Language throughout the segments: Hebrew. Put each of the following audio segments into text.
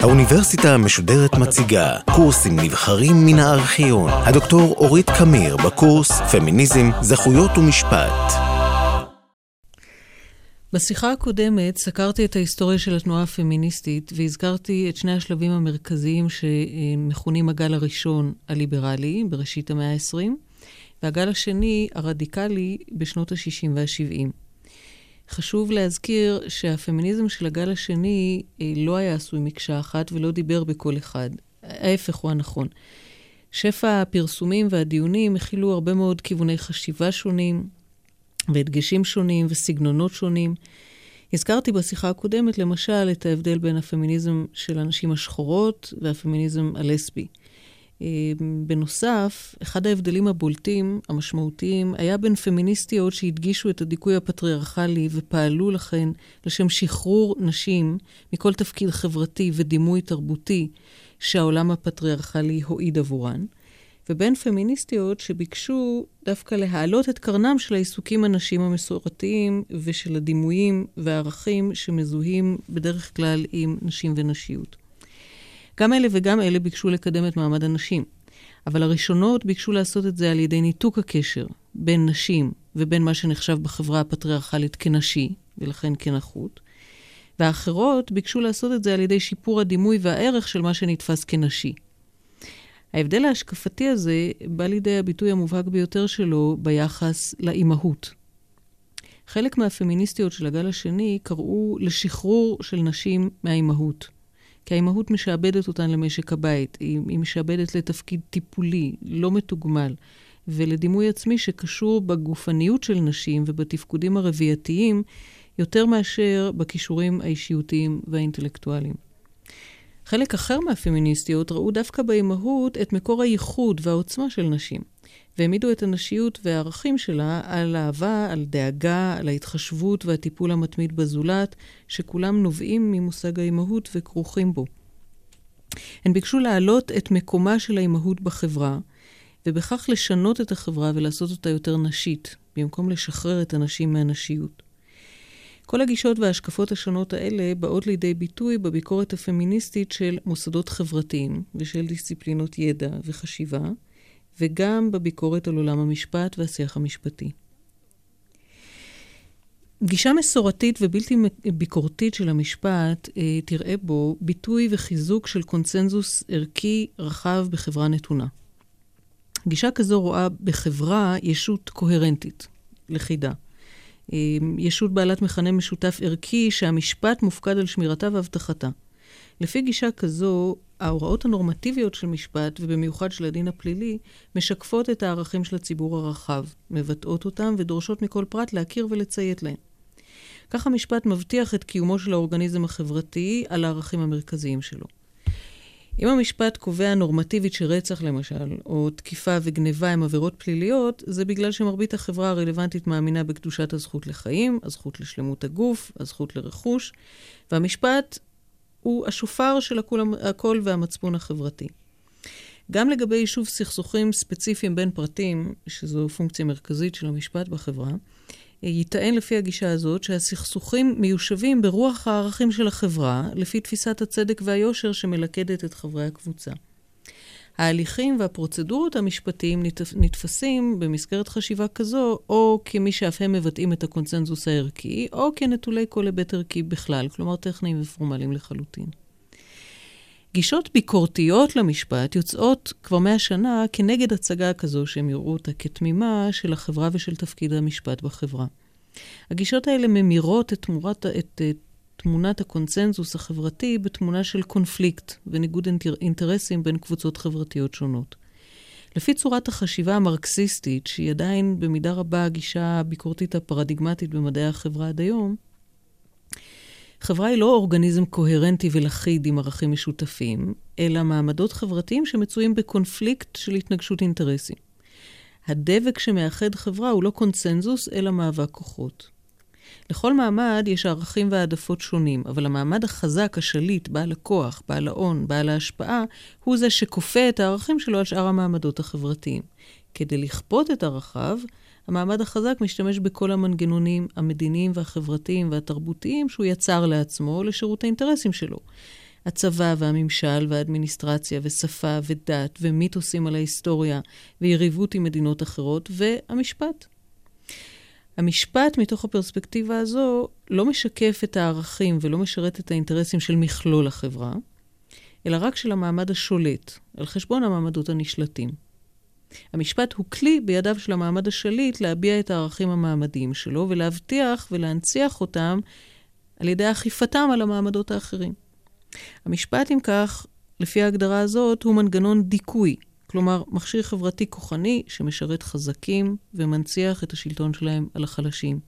האוניברסיטה המשודרת מציגה קורסים נבחרים מן הארכיון. הדוקטור אורית קמיר בקורס פמיניזם, זכויות ומשפט. בשיחה הקודמת סקרתי את ההיסטוריה של התנועה הפמיניסטית והזכרתי את שני השלבים המרכזיים שמכונים הגל הראשון הליברלי בראשית המאה ה-20 והגל השני הרדיקלי בשנות ה-60 וה-70. חשוב להזכיר שהפמיניזם של הגל השני אה, לא היה עשוי מקשה אחת ולא דיבר בקול אחד. ההפך הוא הנכון. שפע הפרסומים והדיונים הכילו הרבה מאוד כיווני חשיבה שונים, והדגשים שונים וסגנונות שונים. הזכרתי בשיחה הקודמת, למשל, את ההבדל בין הפמיניזם של הנשים השחורות והפמיניזם הלסבי. אה, בנוסף, אחד ההבדלים הבולטים, המשמעותיים, היה בין פמיניסטיות שהדגישו את הדיכוי הפטריארכלי ופעלו לכן לשם שחרור נשים מכל תפקיד חברתי ודימוי תרבותי שהעולם הפטריארכלי הועיד עבורן, ובין פמיניסטיות שביקשו דווקא להעלות את קרנם של העיסוקים הנשיים המסורתיים ושל הדימויים והערכים שמזוהים בדרך כלל עם נשים ונשיות. גם אלה וגם אלה ביקשו לקדם את מעמד הנשים, אבל הראשונות ביקשו לעשות את זה על ידי ניתוק הקשר בין נשים ובין מה שנחשב בחברה הפטריארכלית כנשי, ולכן כנחות, והאחרות ביקשו לעשות את זה על ידי שיפור הדימוי והערך של מה שנתפס כנשי. ההבדל ההשקפתי הזה בא לידי הביטוי המובהק ביותר שלו ביחס לאימהות. חלק מהפמיניסטיות של הגל השני קראו לשחרור של נשים מהאימהות. כי האימהות משעבדת אותן למשק הבית, היא, היא משעבדת לתפקיד טיפולי, לא מתוגמל, ולדימוי עצמי שקשור בגופניות של נשים ובתפקודים הרבייתיים, יותר מאשר בכישורים האישיותיים והאינטלקטואליים. חלק אחר מהפמיניסטיות ראו דווקא באימהות את מקור הייחוד והעוצמה של נשים, והעמידו את הנשיות והערכים שלה על אהבה, על דאגה, על ההתחשבות והטיפול המתמיד בזולת, שכולם נובעים ממושג האימהות וכרוכים בו. הן ביקשו להעלות את מקומה של האימהות בחברה, ובכך לשנות את החברה ולעשות אותה יותר נשית, במקום לשחרר את הנשים מהנשיות. כל הגישות וההשקפות השונות האלה באות לידי ביטוי בביקורת הפמיניסטית של מוסדות חברתיים ושל דיסציפלינות ידע וחשיבה, וגם בביקורת על עולם המשפט והשיח המשפטי. גישה מסורתית ובלתי ביקורתית של המשפט אה, תראה בו ביטוי וחיזוק של קונצנזוס ערכי רחב בחברה נתונה. גישה כזו רואה בחברה ישות קוהרנטית, לכידה. אה, ישות בעלת מכנה משותף ערכי שהמשפט מופקד על שמירתה ואבטחתה. לפי גישה כזו, ההוראות הנורמטיביות של משפט, ובמיוחד של הדין הפלילי, משקפות את הערכים של הציבור הרחב, מבטאות אותם ודורשות מכל פרט להכיר ולציית להם. כך המשפט מבטיח את קיומו של האורגניזם החברתי על הערכים המרכזיים שלו. אם המשפט קובע נורמטיבית שרצח למשל, או תקיפה וגניבה הם עבירות פליליות, זה בגלל שמרבית החברה הרלוונטית מאמינה בקדושת הזכות לחיים, הזכות לשלמות הגוף, הזכות לרכוש, והמשפט הוא השופר של הקול והמצפון החברתי. גם לגבי יישוב סכסוכים ספציפיים בין פרטים, שזו פונקציה מרכזית של המשפט בחברה, יטען לפי הגישה הזאת שהסכסוכים מיושבים ברוח הערכים של החברה, לפי תפיסת הצדק והיושר שמלכדת את חברי הקבוצה. ההליכים והפרוצדורות המשפטיים נתפסים במסגרת חשיבה כזו, או כמי שאף הם מבטאים את הקונצנזוס הערכי, או כנטולי כל היבט ערכי בכלל, כלומר טכניים ופורמליים לחלוטין. גישות ביקורתיות למשפט יוצאות כבר מאה שנה כנגד הצגה כזו שהם יראו אותה כתמימה של החברה ושל תפקיד המשפט בחברה. הגישות האלה ממירות את, תמורת, את, את תמונת הקונצנזוס החברתי בתמונה של קונפליקט וניגוד אינטרסים בין קבוצות חברתיות שונות. לפי צורת החשיבה המרקסיסטית, שהיא עדיין במידה רבה הגישה הביקורתית הפרדיגמטית במדעי החברה עד היום, חברה היא לא אורגניזם קוהרנטי ולכיד עם ערכים משותפים, אלא מעמדות חברתיים שמצויים בקונפליקט של התנגשות אינטרסים. הדבק שמאחד חברה הוא לא קונצנזוס, אלא מאבק כוחות. לכל מעמד יש ערכים והעדפות שונים, אבל המעמד החזק, השליט, בעל הכוח, בעל ההון, בעל ההשפעה, הוא זה שכופה את הערכים שלו על שאר המעמדות החברתיים. כדי לכפות את ערכיו, המעמד החזק משתמש בכל המנגנונים המדיניים והחברתיים והתרבותיים שהוא יצר לעצמו לשירות האינטרסים שלו. הצבא והממשל והאדמיניסטרציה ושפה ודת ומיתוסים על ההיסטוריה ויריבות עם מדינות אחרות והמשפט. המשפט מתוך הפרספקטיבה הזו לא משקף את הערכים ולא משרת את האינטרסים של מכלול החברה, אלא רק של המעמד השולט, על חשבון המעמדות הנשלטים. המשפט הוא כלי בידיו של המעמד השליט להביע את הערכים המעמדיים שלו ולהבטיח ולהנציח אותם על ידי אכיפתם על המעמדות האחרים. המשפט, אם כך, לפי ההגדרה הזאת, הוא מנגנון דיכוי, כלומר, מכשיר חברתי כוחני שמשרת חזקים ומנציח את השלטון שלהם על החלשים.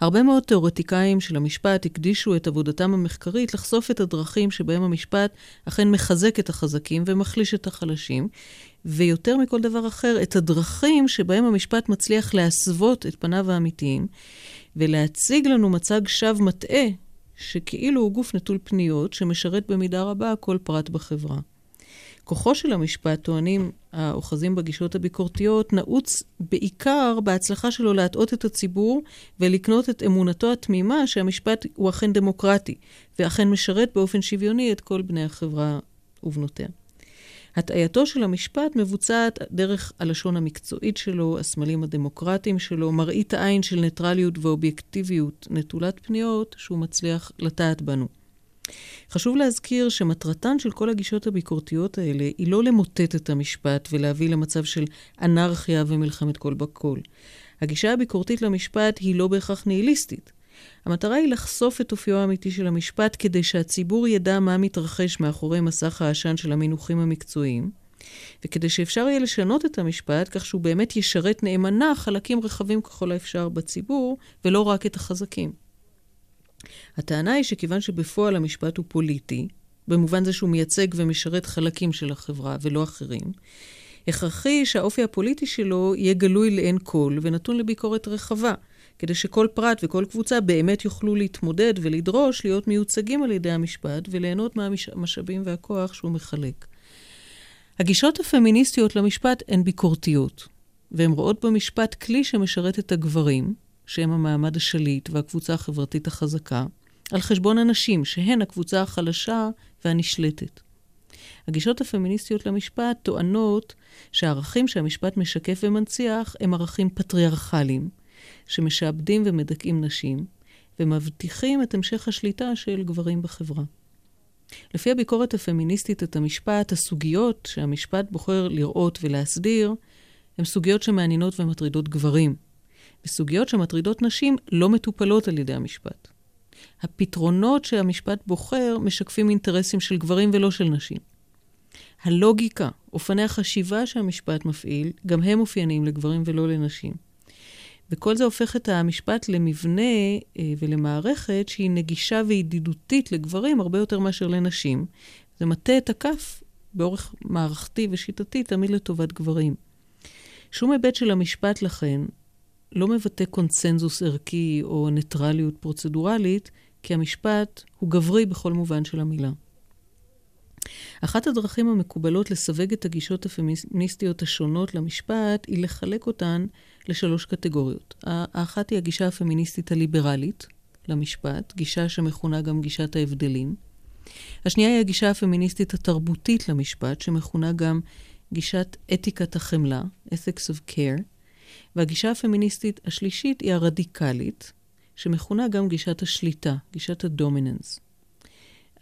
הרבה מאוד תיאורטיקאים של המשפט הקדישו את עבודתם המחקרית לחשוף את הדרכים שבהם המשפט אכן מחזק את החזקים ומחליש את החלשים, ויותר מכל דבר אחר, את הדרכים שבהם המשפט מצליח להסוות את פניו האמיתיים, ולהציג לנו מצג שווא מטעה, שכאילו הוא גוף נטול פניות, שמשרת במידה רבה כל פרט בחברה. כוחו של המשפט, טוענים האוחזים בגישות הביקורתיות, נעוץ בעיקר בהצלחה שלו להטעות את הציבור ולקנות את אמונתו התמימה שהמשפט הוא אכן דמוקרטי, ואכן משרת באופן שוויוני את כל בני החברה ובנותיה. הטעייתו של המשפט מבוצעת דרך הלשון המקצועית שלו, הסמלים הדמוקרטיים שלו, מראית העין של ניטרליות ואובייקטיביות נטולת פניות שהוא מצליח לטעת בנו. חשוב להזכיר שמטרתן של כל הגישות הביקורתיות האלה היא לא למוטט את המשפט ולהביא למצב של אנרכיה ומלחמת כל בכל. הגישה הביקורתית למשפט היא לא בהכרח ניהיליסטית. המטרה היא לחשוף את אופיו האמיתי של המשפט כדי שהציבור ידע מה מתרחש מאחורי מסך העשן של המינוחים המקצועיים, וכדי שאפשר יהיה לשנות את המשפט כך שהוא באמת ישרת נאמנה חלקים רחבים ככל האפשר בציבור, ולא רק את החזקים. הטענה היא שכיוון שבפועל המשפט הוא פוליטי, במובן זה שהוא מייצג ומשרת חלקים של החברה ולא אחרים, הכרחי שהאופי הפוליטי שלו יהיה גלוי לעין כל ונתון לביקורת רחבה, כדי שכל פרט וכל קבוצה באמת יוכלו להתמודד ולדרוש להיות מיוצגים על ידי המשפט וליהנות מהמשאבים והכוח שהוא מחלק. הגישות הפמיניסטיות למשפט הן ביקורתיות, והן רואות במשפט כלי שמשרת את הגברים, שהם המעמד השליט והקבוצה החברתית החזקה, על חשבון הנשים, שהן הקבוצה החלשה והנשלטת. הגישות הפמיניסטיות למשפט טוענות שהערכים שהמשפט משקף ומנציח הם ערכים פטריארכליים, שמשעבדים ומדכאים נשים, ומבטיחים את המשך השליטה של גברים בחברה. לפי הביקורת הפמיניסטית את המשפט, הסוגיות שהמשפט בוחר לראות ולהסדיר, הן סוגיות שמעניינות ומטרידות גברים, וסוגיות שמטרידות נשים לא מטופלות על ידי המשפט. הפתרונות שהמשפט בוחר משקפים אינטרסים של גברים ולא של נשים. הלוגיקה, אופני החשיבה שהמשפט מפעיל, גם הם אופייניים לגברים ולא לנשים. וכל זה הופך את המשפט למבנה אה, ולמערכת שהיא נגישה וידידותית לגברים הרבה יותר מאשר לנשים. זה מטה את הכף באורך מערכתי ושיטתי תמיד לטובת גברים. שום היבט של המשפט, לכן, לא מבטא קונצנזוס ערכי או ניטרליות פרוצדורלית, כי המשפט הוא גברי בכל מובן של המילה. אחת הדרכים המקובלות לסווג את הגישות הפמיניסטיות השונות למשפט היא לחלק אותן לשלוש קטגוריות. האחת היא הגישה הפמיניסטית הליברלית למשפט, גישה שמכונה גם גישת ההבדלים. השנייה היא הגישה הפמיניסטית התרבותית למשפט, שמכונה גם גישת אתיקת החמלה, ethics of care. והגישה הפמיניסטית השלישית היא הרדיקלית, שמכונה גם גישת השליטה, גישת הדומיננס.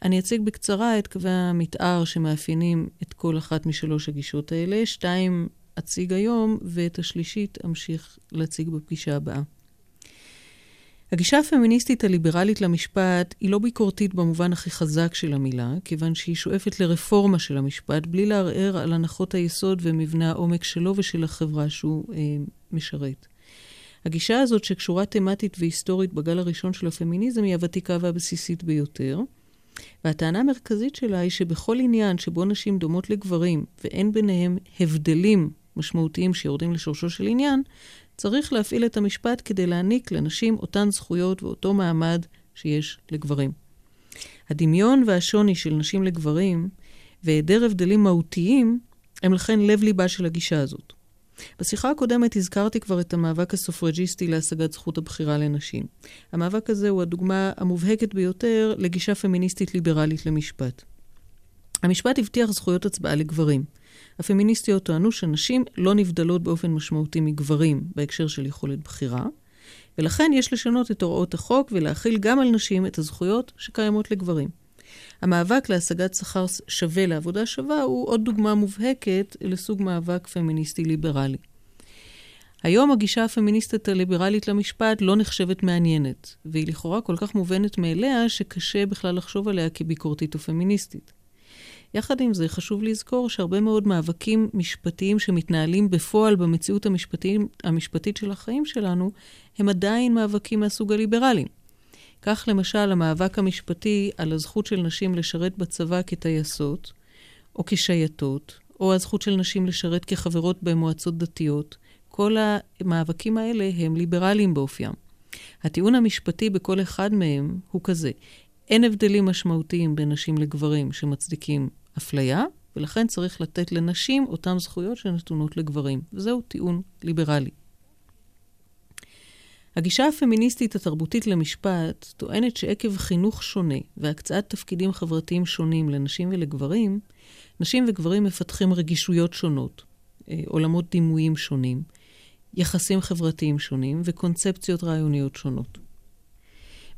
אני אציג בקצרה את קווי המתאר שמאפיינים את כל אחת משלוש הגישות האלה. שתיים אציג היום, ואת השלישית אמשיך להציג בפגישה הבאה. הגישה הפמיניסטית הליברלית למשפט היא לא ביקורתית במובן הכי חזק של המילה, כיוון שהיא שואפת לרפורמה של המשפט, בלי לערער על הנחות היסוד ומבנה העומק שלו ושל החברה שהוא אה, משרת. הגישה הזאת, שקשורה תמטית והיסטורית בגל הראשון של הפמיניזם, היא הוותיקה והבסיסית ביותר. והטענה המרכזית שלה היא שבכל עניין שבו נשים דומות לגברים ואין ביניהם הבדלים משמעותיים שיורדים לשורשו של עניין, צריך להפעיל את המשפט כדי להעניק לנשים אותן זכויות ואותו מעמד שיש לגברים. הדמיון והשוני של נשים לגברים והיעדר הבדלים מהותיים הם לכן לב-ליבה של הגישה הזאת. בשיחה הקודמת הזכרתי כבר את המאבק הסופרג'יסטי להשגת זכות הבחירה לנשים. המאבק הזה הוא הדוגמה המובהקת ביותר לגישה פמיניסטית ליברלית למשפט. המשפט הבטיח זכויות הצבעה לגברים. הפמיניסטיות טענו שנשים לא נבדלות באופן משמעותי מגברים בהקשר של יכולת בחירה, ולכן יש לשנות את הוראות החוק ולהכיל גם על נשים את הזכויות שקיימות לגברים. המאבק להשגת שכר שווה לעבודה שווה הוא עוד דוגמה מובהקת לסוג מאבק פמיניסטי ליברלי. היום הגישה הפמיניסטית הליברלית למשפט לא נחשבת מעניינת, והיא לכאורה כל כך מובנת מאליה שקשה בכלל לחשוב עליה כביקורתית או פמיניסטית. יחד עם זה, חשוב לזכור שהרבה מאוד מאבקים משפטיים שמתנהלים בפועל במציאות המשפטית של החיים שלנו, הם עדיין מאבקים מהסוג הליברלי. כך למשל המאבק המשפטי על הזכות של נשים לשרת בצבא כטייסות או כשייטות, או הזכות של נשים לשרת כחברות במועצות דתיות, כל המאבקים האלה הם ליברליים באופיים. הטיעון המשפטי בכל אחד מהם הוא כזה: אין הבדלים משמעותיים בין נשים לגברים שמצדיקים אפליה, ולכן צריך לתת לנשים אותן זכויות שנתונות לגברים. וזהו טיעון ליברלי. הגישה הפמיניסטית התרבותית למשפט טוענת שעקב חינוך שונה והקצאת תפקידים חברתיים שונים לנשים ולגברים, נשים וגברים מפתחים רגישויות שונות, אה, עולמות דימויים שונים, יחסים חברתיים שונים וקונספציות רעיוניות שונות.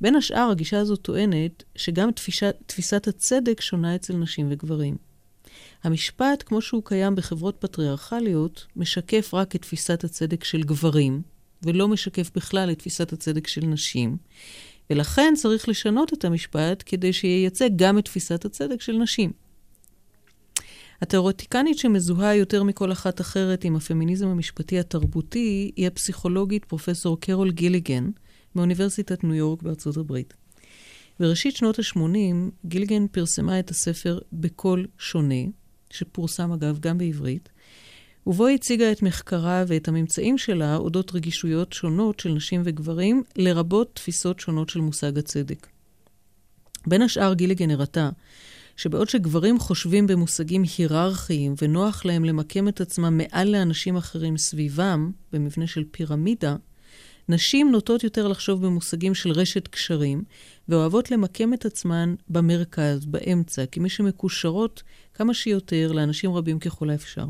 בין השאר, הגישה הזו טוענת שגם תפישת, תפיסת הצדק שונה אצל נשים וגברים. המשפט, כמו שהוא קיים בחברות פטריארכליות, משקף רק את תפיסת הצדק של גברים, ולא משקף בכלל את תפיסת הצדק של נשים, ולכן צריך לשנות את המשפט כדי שייצג גם את תפיסת הצדק של נשים. התיאורטיקנית שמזוהה יותר מכל אחת אחרת עם הפמיניזם המשפטי התרבותי היא הפסיכולוגית פרופסור קרול גיליגן מאוניברסיטת ניו יורק בארצות הברית. בראשית שנות ה-80 גיליגן פרסמה את הספר "בקול שונה", שפורסם אגב גם בעברית, ובו הציגה את מחקרה ואת הממצאים שלה אודות רגישויות שונות של נשים וגברים, לרבות תפיסות שונות של מושג הצדק. בין השאר גיליגן הראתה שבעוד שגברים חושבים במושגים היררכיים ונוח להם למקם את עצמם מעל לאנשים אחרים סביבם, במבנה של פירמידה, נשים נוטות יותר לחשוב במושגים של רשת קשרים, ואוהבות למקם את עצמן במרכז, באמצע, כמי שמקושרות כמה שיותר לאנשים רבים ככל האפשר.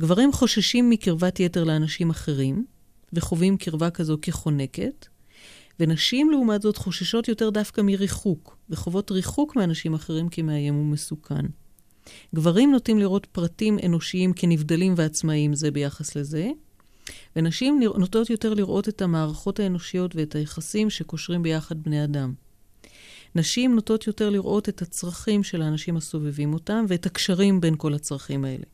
גברים חוששים מקרבת יתר לאנשים אחרים, וחווים קרבה כזו כחונקת, ונשים, לעומת זאת, חוששות יותר דווקא מריחוק, וחוות ריחוק מאנשים אחרים כמאיים ומסוכן. גברים נוטים לראות פרטים אנושיים כנבדלים ועצמאיים זה ביחס לזה, ונשים נוטות יותר לראות את המערכות האנושיות ואת היחסים שקושרים ביחד בני אדם. נשים נוטות יותר לראות את הצרכים של האנשים הסובבים אותם ואת הקשרים בין כל הצרכים האלה.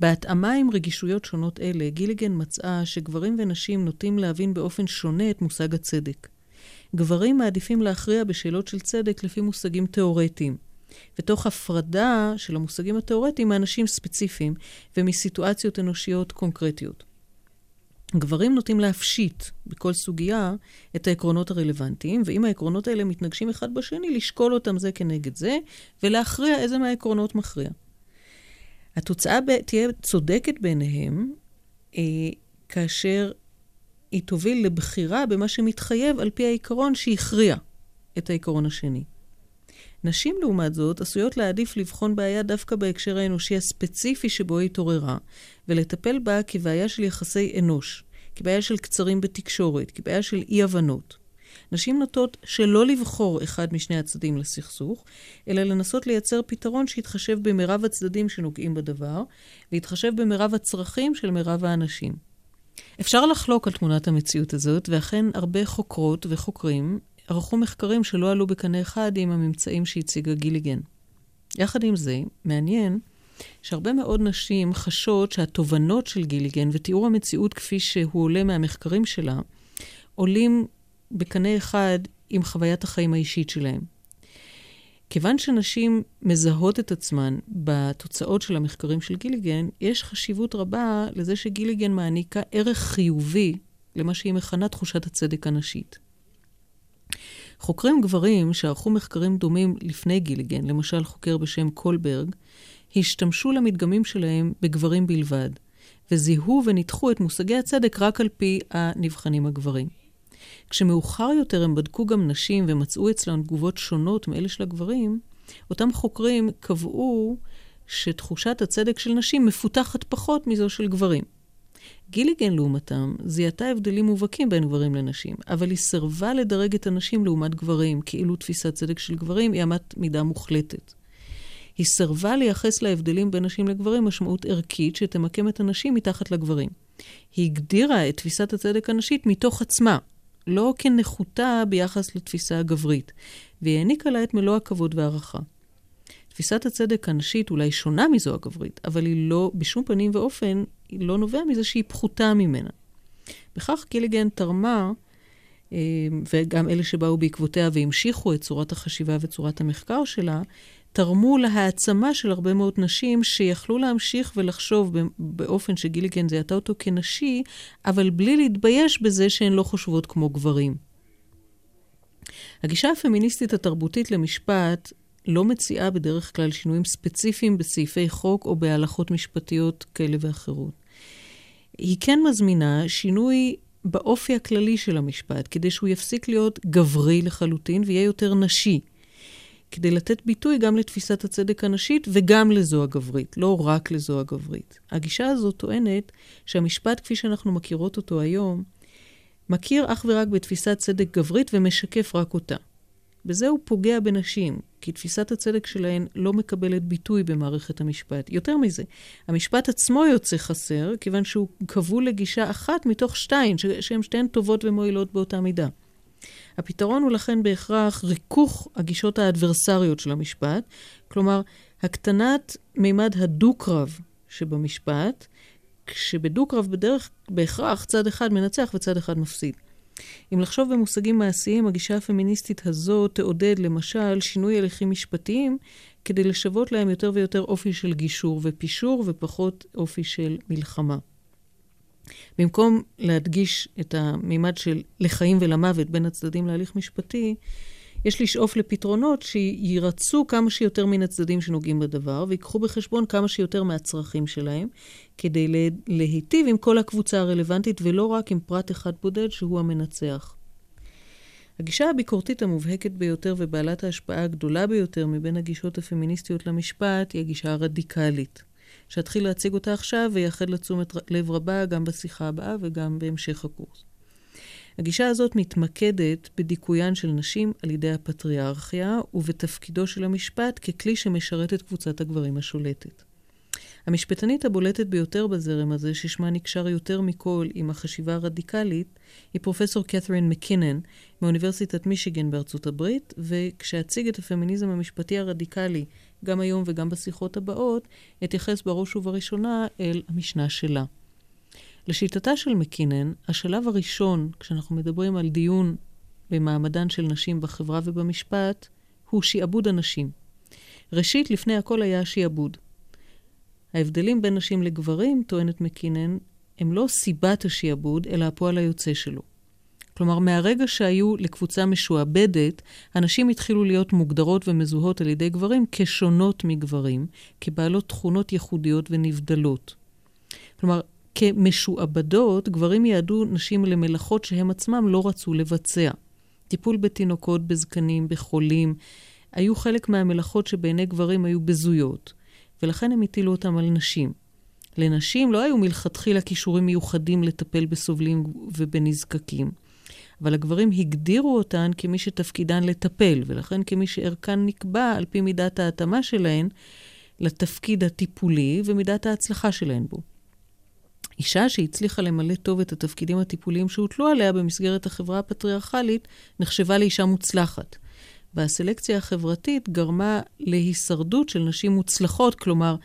בהתאמה עם רגישויות שונות אלה, גיליגן מצאה שגברים ונשים נוטים להבין באופן שונה את מושג הצדק. גברים מעדיפים להכריע בשאלות של צדק לפי מושגים תאורטיים, ותוך הפרדה של המושגים התאורטיים מאנשים ספציפיים ומסיטואציות אנושיות קונקרטיות. גברים נוטים להפשיט בכל סוגיה את העקרונות הרלוונטיים, ואם העקרונות האלה מתנגשים אחד בשני, לשקול אותם זה כנגד זה, ולהכריע איזה מהעקרונות מכריע. התוצאה תהיה צודקת בעיניהם, אה, כאשר היא תוביל לבחירה במה שמתחייב על פי העיקרון שהכריע את העיקרון השני. נשים, לעומת זאת, עשויות להעדיף לבחון בעיה דווקא בהקשר האנושי הספציפי שבו היא התעוררה, ולטפל בה כבעיה של יחסי אנוש, כבעיה של קצרים בתקשורת, כבעיה של אי-הבנות. נשים נוטות שלא לבחור אחד משני הצדדים לסכסוך, אלא לנסות לייצר פתרון שיתחשב במרב הצדדים שנוגעים בדבר, ויתחשב במרב הצרכים של מרב האנשים. אפשר לחלוק על תמונת המציאות הזאת, ואכן הרבה חוקרות וחוקרים ערכו מחקרים שלא עלו בקנה אחד עם הממצאים שהציגה גיליגן. יחד עם זה, מעניין שהרבה מאוד נשים חשות שהתובנות של גיליגן ותיאור המציאות כפי שהוא עולה מהמחקרים שלה, עולים בקנה אחד עם חוויית החיים האישית שלהם. כיוון שנשים מזהות את עצמן בתוצאות של המחקרים של גיליגן, יש חשיבות רבה לזה שגיליגן מעניקה ערך חיובי למה שהיא מכנה תחושת הצדק הנשית. חוקרים גברים שערכו מחקרים דומים לפני גיליגן, למשל חוקר בשם קולברג, השתמשו למדגמים שלהם בגברים בלבד, וזיהו וניתחו את מושגי הצדק רק על פי הנבחנים הגברים. כשמאוחר יותר הם בדקו גם נשים ומצאו אצלן תגובות שונות מאלה של הגברים, אותם חוקרים קבעו שתחושת הצדק של נשים מפותחת פחות מזו של גברים. גיליגן, לעומתם, זיהתה הבדלים מובהקים בין גברים לנשים, אבל היא סירבה לדרג את הנשים לעומת גברים, כאילו תפיסת צדק של גברים היא אמת מידה מוחלטת. היא סירבה לייחס להבדלים בין נשים לגברים משמעות ערכית שתמקם את הנשים מתחת לגברים. היא הגדירה את תפיסת הצדק הנשית מתוך עצמה, לא כנחותה ביחס לתפיסה הגברית, והיא העניקה לה את מלוא הכבוד והערכה. תפיסת הצדק הנשית אולי שונה מזו הגברית, אבל היא לא, בשום פנים ואופן, היא לא נובע מזה שהיא פחותה ממנה. בכך קיליגן תרמה, אה, וגם אלה שבאו בעקבותיה והמשיכו את צורת החשיבה וצורת המחקר שלה, תרמו להעצמה של הרבה מאוד נשים שיכלו להמשיך ולחשוב באופן שגיליגן זיהתה אותו כנשי, אבל בלי להתבייש בזה שהן לא חושבות כמו גברים. הגישה הפמיניסטית התרבותית למשפט לא מציעה בדרך כלל שינויים ספציפיים בסעיפי חוק או בהלכות משפטיות כאלה ואחרות. היא כן מזמינה שינוי באופי הכללי של המשפט, כדי שהוא יפסיק להיות גברי לחלוטין ויהיה יותר נשי. כדי לתת ביטוי גם לתפיסת הצדק הנשית וגם לזו הגברית, לא רק לזו הגברית. הגישה הזו טוענת שהמשפט כפי שאנחנו מכירות אותו היום, מכיר אך ורק בתפיסת צדק גברית ומשקף רק אותה. בזה הוא פוגע בנשים, כי תפיסת הצדק שלהן לא מקבלת ביטוי במערכת המשפט. יותר מזה, המשפט עצמו יוצא חסר, כיוון שהוא כבול לגישה אחת מתוך שתיים, שהן שתיהן טובות ומועילות באותה מידה. הפתרון הוא לכן בהכרח ריכוך הגישות האדברסריות של המשפט, כלומר, הקטנת מימד הדו-קרב שבמשפט, כשבדו-קרב בדרך, בהכרח צד אחד מנצח וצד אחד מפסיד. אם לחשוב במושגים מעשיים, הגישה הפמיניסטית הזו תעודד למשל שינוי הליכים משפטיים כדי לשוות להם יותר ויותר אופי של גישור ופישור ופחות אופי של מלחמה. במקום להדגיש את המימד של לחיים ולמוות בין הצדדים להליך משפטי, יש לשאוף לפתרונות שירצו כמה שיותר מן הצדדים שנוגעים בדבר, ויקחו בחשבון כמה שיותר מהצרכים שלהם, כדי להיטיב עם כל הקבוצה הרלוונטית, ולא רק עם פרט אחד בודד שהוא המנצח. הגישה הביקורתית המובהקת ביותר ובעלת ההשפעה הגדולה ביותר מבין הגישות הפמיניסטיות למשפט היא הגישה הרדיקלית. שאתחיל להציג אותה עכשיו ויחד לתשומת לב רבה גם בשיחה הבאה וגם בהמשך הקורס. הגישה הזאת מתמקדת בדיכויין של נשים על ידי הפטריארכיה ובתפקידו של המשפט ככלי שמשרת את קבוצת הגברים השולטת. המשפטנית הבולטת ביותר בזרם הזה, ששמה נקשר יותר מכל עם החשיבה הרדיקלית, היא פרופסור קת'רין מקינן מאוניברסיטת מישיגן בארצות הברית, וכשאציג את הפמיניזם המשפטי הרדיקלי, גם היום וגם בשיחות הבאות, אתייחס בראש ובראשונה אל המשנה שלה. לשיטתה של מקינן, השלב הראשון, כשאנחנו מדברים על דיון במעמדן של נשים בחברה ובמשפט, הוא שיעבוד הנשים. ראשית, לפני הכל היה שיעבוד. ההבדלים בין נשים לגברים, טוענת מקינן, הם לא סיבת השיעבוד, אלא הפועל היוצא שלו. כלומר, מהרגע שהיו לקבוצה משועבדת, הנשים התחילו להיות מוגדרות ומזוהות על ידי גברים כשונות מגברים, כבעלות תכונות ייחודיות ונבדלות. כלומר, כמשועבדות, גברים יעדו נשים למלאכות שהם עצמם לא רצו לבצע. טיפול בתינוקות, בזקנים, בחולים, היו חלק מהמלאכות שבעיני גברים היו בזויות, ולכן הם הטילו אותם על נשים. לנשים לא היו מלכתחילה כישורים מיוחדים לטפל בסובלים ובנזקקים, אבל הגברים הגדירו אותן כמי שתפקידן לטפל, ולכן כמי שערכן נקבע על פי מידת ההתאמה שלהן לתפקיד הטיפולי ומידת ההצלחה שלהן בו. אישה שהצליחה למלא טוב את התפקידים הטיפוליים שהוטלו עליה במסגרת החברה הפטריארכלית, נחשבה לאישה מוצלחת. והסלקציה החברתית גרמה להישרדות של נשים מוצלחות, כלומר,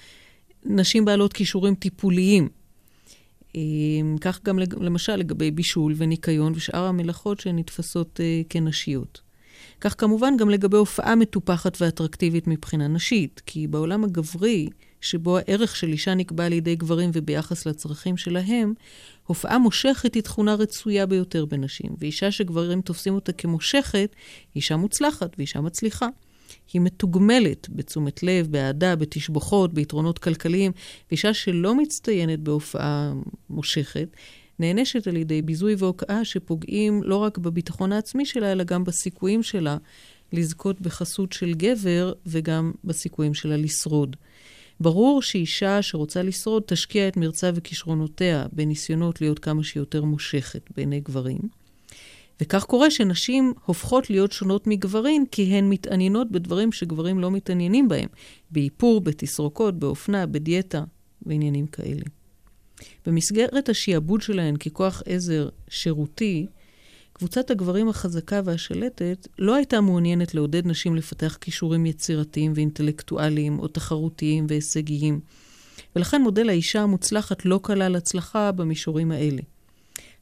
נשים בעלות כישורים טיפוליים. אמ, כך גם למשל לגבי בישול וניקיון ושאר המלאכות שנתפסות אה, כנשיות. כך כמובן גם לגבי הופעה מטופחת ואטרקטיבית מבחינה נשית, כי בעולם הגברי, שבו הערך של אישה נקבע על ידי גברים וביחס לצרכים שלהם, הופעה מושכת היא תכונה רצויה ביותר בנשים, ואישה שגברים תופסים אותה כמושכת, היא אישה מוצלחת ואישה מצליחה. היא מתוגמלת בתשומת לב, באהדה, בתשבחות, ביתרונות כלכליים, ואישה שלא מצטיינת בהופעה מושכת, נענשת על ידי ביזוי והוקעה שפוגעים לא רק בביטחון העצמי שלה, אלא גם בסיכויים שלה לזכות בחסות של גבר וגם בסיכויים שלה לשרוד. ברור שאישה שרוצה לשרוד תשקיע את מרצה וכישרונותיה בניסיונות להיות כמה שיותר מושכת בעיני גברים. וכך קורה שנשים הופכות להיות שונות מגברים כי הן מתעניינות בדברים שגברים לא מתעניינים בהם, באיפור, בתסרוקות, באופנה, בדיאטה ועניינים כאלה. במסגרת השיעבוד שלהן ככוח עזר שירותי, קבוצת הגברים החזקה והשלטת לא הייתה מעוניינת לעודד נשים לפתח כישורים יצירתיים ואינטלקטואליים או תחרותיים והישגיים, ולכן מודל האישה המוצלחת לא כלל הצלחה במישורים האלה.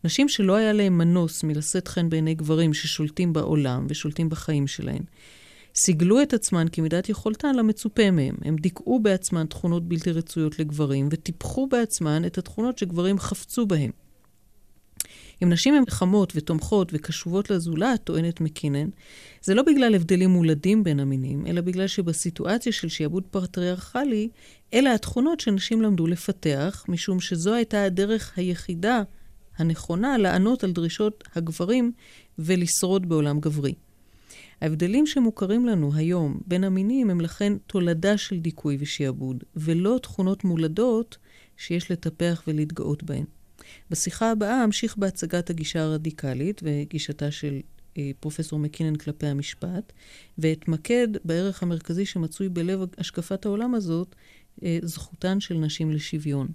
נשים שלא היה להן מנוס מלשאת חן בעיני גברים ששולטים בעולם ושולטים בחיים שלהן, סיגלו את עצמן כמידת יכולתן למצופה מהם. הם דיכאו בעצמן תכונות בלתי רצויות לגברים וטיפחו בעצמן את התכונות שגברים חפצו בהן. אם נשים הן חמות ותומכות וקשובות לזולת, טוענת מקינן, זה לא בגלל הבדלים מולדים בין המינים, אלא בגלל שבסיטואציה של שיעבוד פטריארכלי, אלה התכונות שנשים למדו לפתח, משום שזו הייתה הדרך היחידה הנכונה לענות על דרישות הגברים ולשרוד בעולם גברי. ההבדלים שמוכרים לנו היום בין המינים הם לכן תולדה של דיכוי ושעבוד, ולא תכונות מולדות שיש לטפח ולהתגאות בהן. בשיחה הבאה אמשיך בהצגת הגישה הרדיקלית וגישתה של אה, פרופסור מקינן כלפי המשפט, ואתמקד בערך המרכזי שמצוי בלב השקפת העולם הזאת, אה, זכותן של נשים לשוויון.